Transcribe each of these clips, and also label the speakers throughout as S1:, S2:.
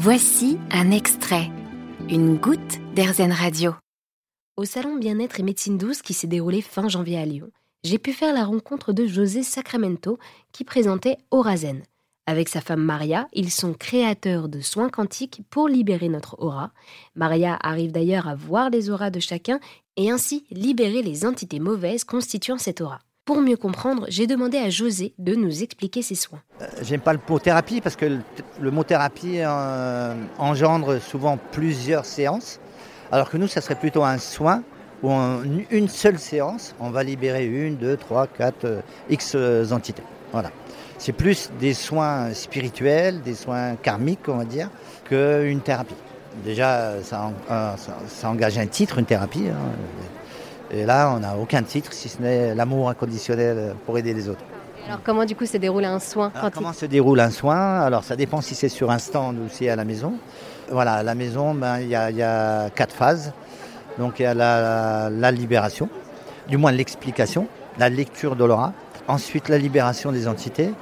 S1: Voici un extrait, une goutte d'Airzen Radio.
S2: Au salon bien-être et médecine douce qui s'est déroulé fin janvier à Lyon, j'ai pu faire la rencontre de José Sacramento qui présentait Aurazen. Avec sa femme Maria, ils sont créateurs de soins quantiques pour libérer notre aura. Maria arrive d'ailleurs à voir les auras de chacun et ainsi libérer les entités mauvaises constituant cette aura. Pour mieux comprendre, j'ai demandé à José de nous expliquer ses soins.
S3: Euh, j'aime pas le mot thérapie parce que le, mot thérapie euh, engendre souvent plusieurs séances, alors que nous, ça serait plutôt un soin où en une seule séance, on va libérer une, deux, trois, quatre, euh, X entités. Voilà. C'est plus des soins spirituels, des soins karmiques, on va dire, qu'une thérapie. Déjà, ça, engage un titre, une thérapie. Hein. Et là, on n'a aucun titre, si ce n'est l'amour inconditionnel pour aider les autres.
S2: Alors comment du coup se déroule un soin
S3: Comment se déroule un soin? Alors ça dépend si c'est sur un stand ou si c'est à la maison. Voilà, à la maison, ben, il y, a quatre phases. Donc il y a la, libération, du moins l'explication, la lecture de l'aura, ensuite la libération des entités,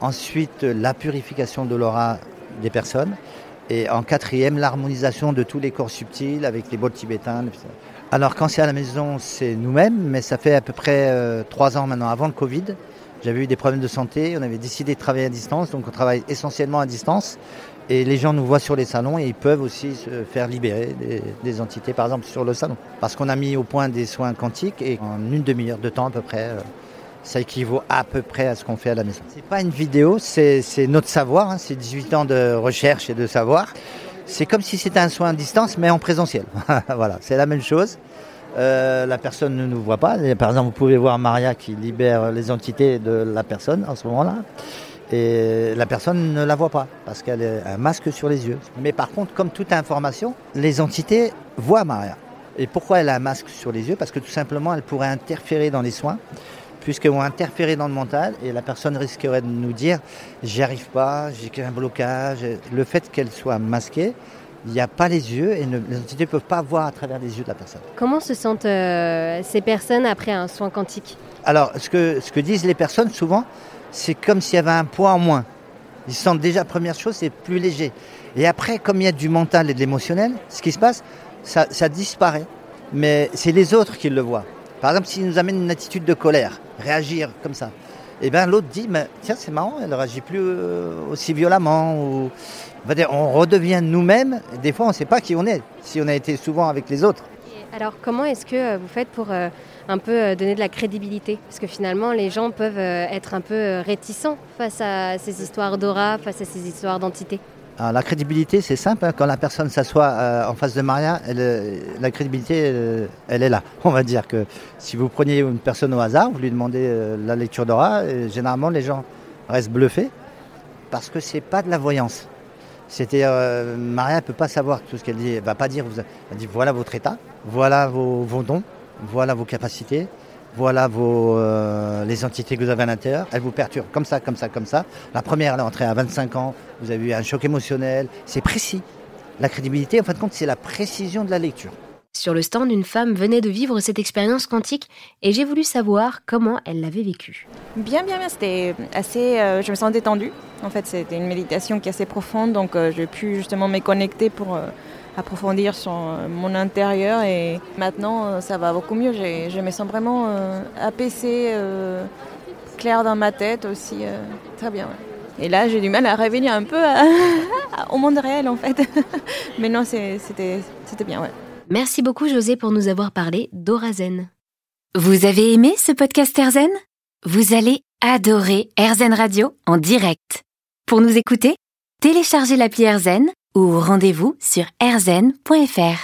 S3: ensuite la purification de l'aura des personnes, et en quatrième, l'harmonisation de tous les corps subtils avec les bols tibétains. Alors quand c'est à la maison, c'est nous-mêmes, mais ça fait à peu près euh, trois ans maintenant, avant le Covid. J'avais eu des problèmes de santé, on avait décidé de travailler à distance, donc on travaille essentiellement à distance. Et les gens nous voient sur les salons et ils peuvent aussi se faire libérer des, entités, par exemple sur le salon. Parce qu'on a mis au point des soins quantiques et en une demi-heure de temps à peu près, euh, ça équivaut à peu près à ce qu'on fait à la maison. C'est pas une vidéo, c'est notre savoir, hein, c'est 18 ans de recherche et de savoir. C'est comme si c'était un soin à distance, mais en présentiel. voilà, c'est la même chose. Euh, la personne ne nous voit pas. Par exemple, vous pouvez voir Maria qui libère les entités de la personne en ce moment-là. Et la personne ne la voit pas parce qu'elle a un masque sur les yeux. Mais par contre, comme toute information, les entités voient Maria. Et pourquoi elle a un masque sur les yeux? Parce que tout simplement, elle pourrait interférer dans les soins puisqu'elles vont interférer dans le mental et la personne risquerait de nous dire j'y arrive pas, j'ai qu'un blocage. Le fait qu'elle soit masquée, il n'y a pas les yeux et les entités ne peuvent pas voir à travers les yeux de la personne.
S2: Comment se sentent euh, ces personnes après un soin quantique?
S3: Alors, ce que, ce que disent les personnes souvent, c'est comme s'il y avait un poids en moins. Ils sentent déjà, première chose, c'est plus léger. Et après, comme il y a du mental et de l'émotionnel, ce qui se passe, ça, ça disparaît. Mais c'est les autres qui le voient. Par exemple, s'ils nous amènent une attitude de colère, réagir comme ça. Et eh bien l'autre dit, mais tiens, c'est marrant, elle ne réagit plus euh, aussi violemment. On redevient nous-mêmes. Des fois, on ne sait pas qui on est, si on a été souvent avec les autres.
S2: Alors, comment est-ce que euh, vous faites pour euh, un peu donner de la crédibilité? Parce que finalement, les gens peuvent être un peu réticents face à ces histoires d'aura, face à ces histoires d'entité
S3: la crédibilité, c'est simple. Hein. Quand la personne s'assoit euh, en face de Maria, euh, la crédibilité, euh, elle, est là. On va dire que si vous preniez une personne au hasard, vous lui demandez la lecture d'aura, généralement les gens restent bluffés parce que c'est pas de la voyance. C'était Maria ne peut pas savoir tout ce qu'elle dit. Elle va pas dire. Elle dit voilà votre état, voilà vos dons, voilà vos capacités, voilà vos, euh, les entités que vous avez à l'intérieur. Elles vous perturbent comme ça, comme ça, comme ça. La première, elle est entrée à 25 ans. Vous avez eu un choc émotionnel. C'est précis. La crédibilité, en fin de compte, c'est la précision de la lecture.
S2: Sur le stand, une femme venait de vivre cette expérience quantique et j'ai voulu savoir comment elle l'avait vécue.
S4: Bien, bien, bien. C'était assez. Euh, je me sens détendue. En fait, c'était une méditation qui est assez profonde, donc euh, j'ai pu justement me connecter pour approfondir sur euh, mon intérieur et maintenant euh, ça va beaucoup mieux. Je me sens vraiment euh, apaisée, clair dans ma tête aussi. très bien. Et là, j'ai du mal à revenir un peu au monde réel en fait. Mais non, c'était bien, ouais.
S2: Merci beaucoup José pour nous avoir parlé d'Orazen.
S1: Vous avez aimé ce podcast Erzen Vous allez adorer Erzen Radio en direct. Pour nous écouter, téléchargez l'appli Erzen ou rendez-vous sur rzen.fr.